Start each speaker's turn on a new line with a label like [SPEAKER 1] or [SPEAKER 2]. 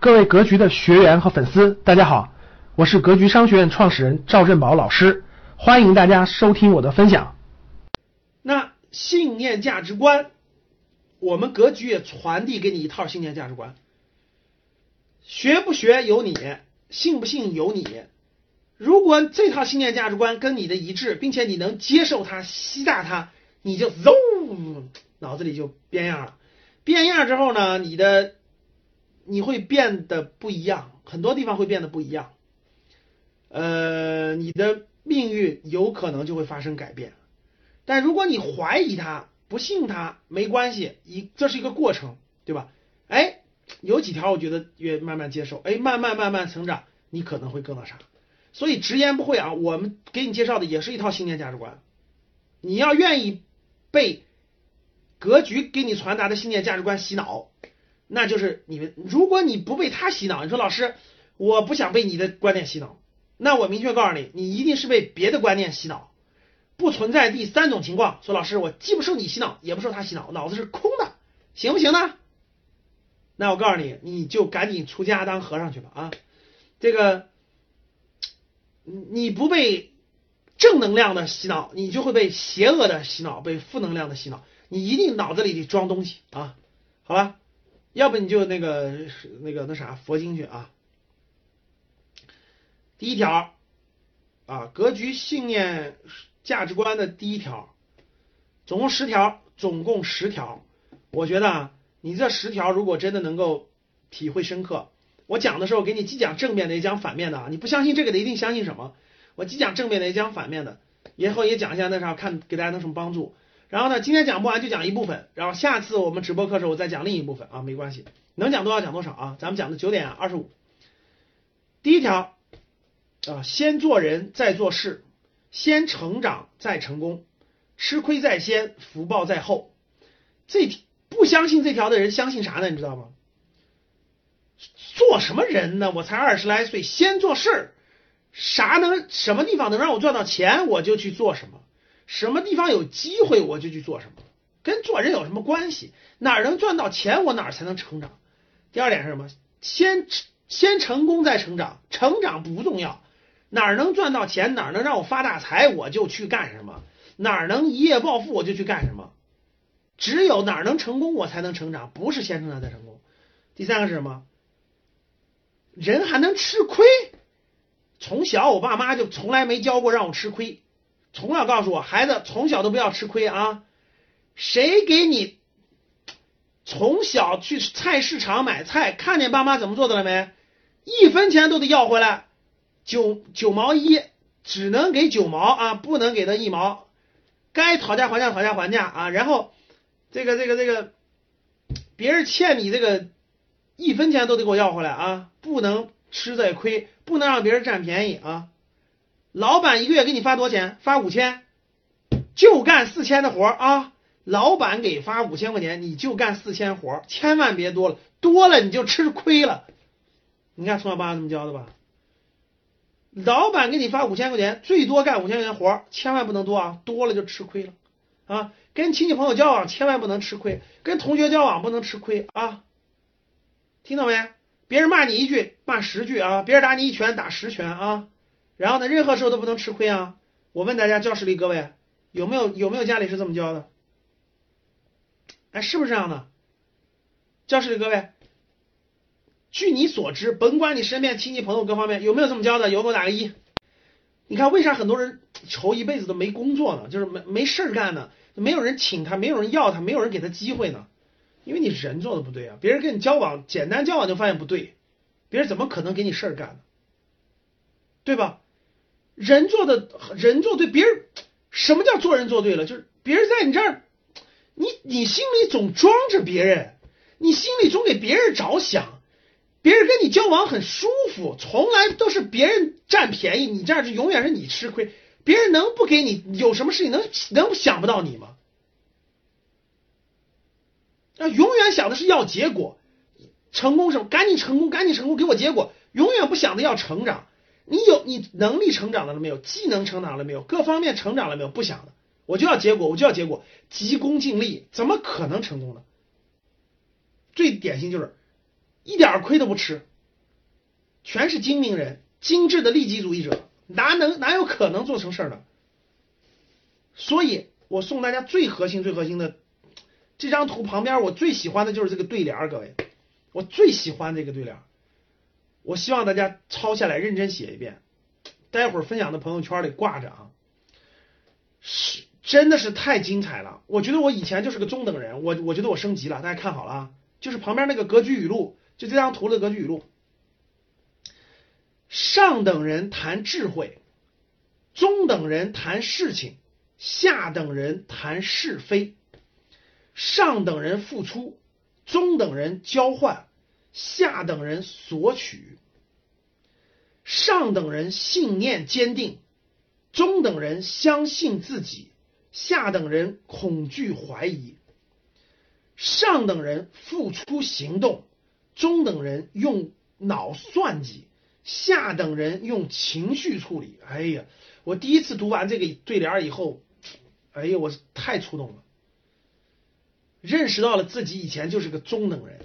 [SPEAKER 1] 各位格局的学员和粉丝，大家好，我是格局商学院创始人赵振宝老师，欢迎大家收听我的分享。
[SPEAKER 2] 那信念价值观，我们格局也传递给你一套信念价值观，学不学由你，信不信由你。如果这套信念价值观跟你的一致，并且你能接受它、吸纳它，你就嗖，脑子里就变样了。变样之后呢，你的你会变得不一样，很多地方会变得不一样。呃，你的命运有可能就会发生改变。但如果你怀疑他、不信他，没关系，一这是一个过程，对吧？哎，有几条我觉得越慢慢接受，哎，慢慢慢慢成长，你可能会更那啥。所以直言不讳啊，我们给你介绍的也是一套信念价值观。你要愿意被格局给你传达的信念价值观洗脑，那就是你们。如果你不被他洗脑，你说老师，我不想被你的观点洗脑，那我明确告诉你，你一定是被别的观念洗脑。不存在第三种情况，说老师，我既不受你洗脑，也不受他洗脑，脑子是空的，行不行呢？那我告诉你，你就赶紧出家当和尚去吧啊！这个。你不被正能量的洗脑，你就会被邪恶的洗脑，被负能量的洗脑。你一定脑子里得装东西啊，好吧？要不你就那个那个那啥佛经去啊。第一条啊，格局信念价值观的第一条，总共十条，总共十条。我觉得啊，你这十条如果真的能够体会深刻。我讲的时候给你既讲正面的也讲反面的啊，你不相信这个的一定相信什么？我既讲正面的也讲反面的，以后也讲一下那啥，看给大家能什么帮助。然后呢，今天讲不完就讲一部分，然后下次我们直播课时候我再讲另一部分啊，没关系，能讲多少讲多少啊。咱们讲的九点二十五，第一条啊，先做人再做事，先成长再成功，吃亏在先，福报在后。这不相信这条的人相信啥呢？你知道吗？做什么人呢？我才二十来岁，先做事儿，啥能什么地方能让我赚到钱，我就去做什么；什么地方有机会，我就去做什么。跟做人有什么关系？哪能赚到钱，我哪才能成长。第二点是什么？先先成功再成长，成长不重要。哪能赚到钱，哪能让我发大财，我就去干什么；哪能一夜暴富，我就去干什么。只有哪能成功，我才能成长，不是先成长再成功。第三个是什么？人还能吃亏？从小我爸妈就从来没教过让我吃亏，从小告诉我孩子从小都不要吃亏啊！谁给你从小去菜市场买菜，看见爸妈怎么做的了没？一分钱都得要回来，九九毛一，只能给九毛啊，不能给他一毛。该讨价还价讨价还价啊！然后这个这个这个，别人欠你这个。一分钱都得给我要回来啊！不能吃这亏，不能让别人占便宜啊！老板一个月给你发多少钱？发五千，就干四千的活啊！老板给发五千块钱，你就干四千活，千万别多了，多了你就吃亏了。你看从小爸爸这么教的吧？老板给你发五千块钱，最多干五千块钱活，千万不能多啊！多了就吃亏了啊！跟亲戚朋友交往千万不能吃亏，跟同学交往不能吃亏啊！听到没？别人骂你一句，骂十句啊！别人打你一拳，打十拳啊！然后呢，任何时候都不能吃亏啊！我问大家，教室里各位有没有有没有家里是这么教的？哎，是不是这样的？教室里各位，据你所知，甭管你身边亲戚朋友各方面有没有这么教的，有给我打个一。你看，为啥很多人愁一辈子都没工作呢？就是没没事儿干呢？没有人请他，没有人要他，没有人给他机会呢？因为你人做的不对啊，别人跟你交往，简单交往就发现不对，别人怎么可能给你事儿干呢？对吧？人做的人做对，别人什么叫做人做对了？就是别人在你这儿，你你心里总装着别人，你心里总给别人着想，别人跟你交往很舒服，从来都是别人占便宜，你这样就永远是你吃亏，别人能不给你有什么事情能能想不到你吗？那永远想的是要结果，成功什么？赶紧成功，赶紧成功，给我结果。永远不想着要成长。你有你能力成长了没有？技能成长了没有？各方面成长了没有？不想的，我就要结果，我就要结果，急功近利，怎么可能成功呢？最典型就是一点亏都不吃全是精明人，精致的利己主义者，哪能哪有可能做成事儿的？所以我送大家最核心、最核心的这张图旁边，我最喜欢的就是这个对联儿，各位，我最喜欢这个对联，我希望大家抄下来，认真写一遍，待会儿分享的朋友圈里挂着啊，是真的是太精彩了。我觉得我以前就是个中等人，我我觉得我升级了，大家看好了啊，就是旁边那个格局语录，就这张图的格局语录。上等人谈智慧，中等人谈事情，下等人谈是非。上等人付出，中等人交换，下等人索取。上等人信念坚定，中等人相信自己，下等人恐惧怀疑。上等人付出行动，中等人用脑算计。下等人用情绪处理，哎呀，我第一次读完这个对联以后，哎呀，我太触动了，认识到了自己以前就是个中等人，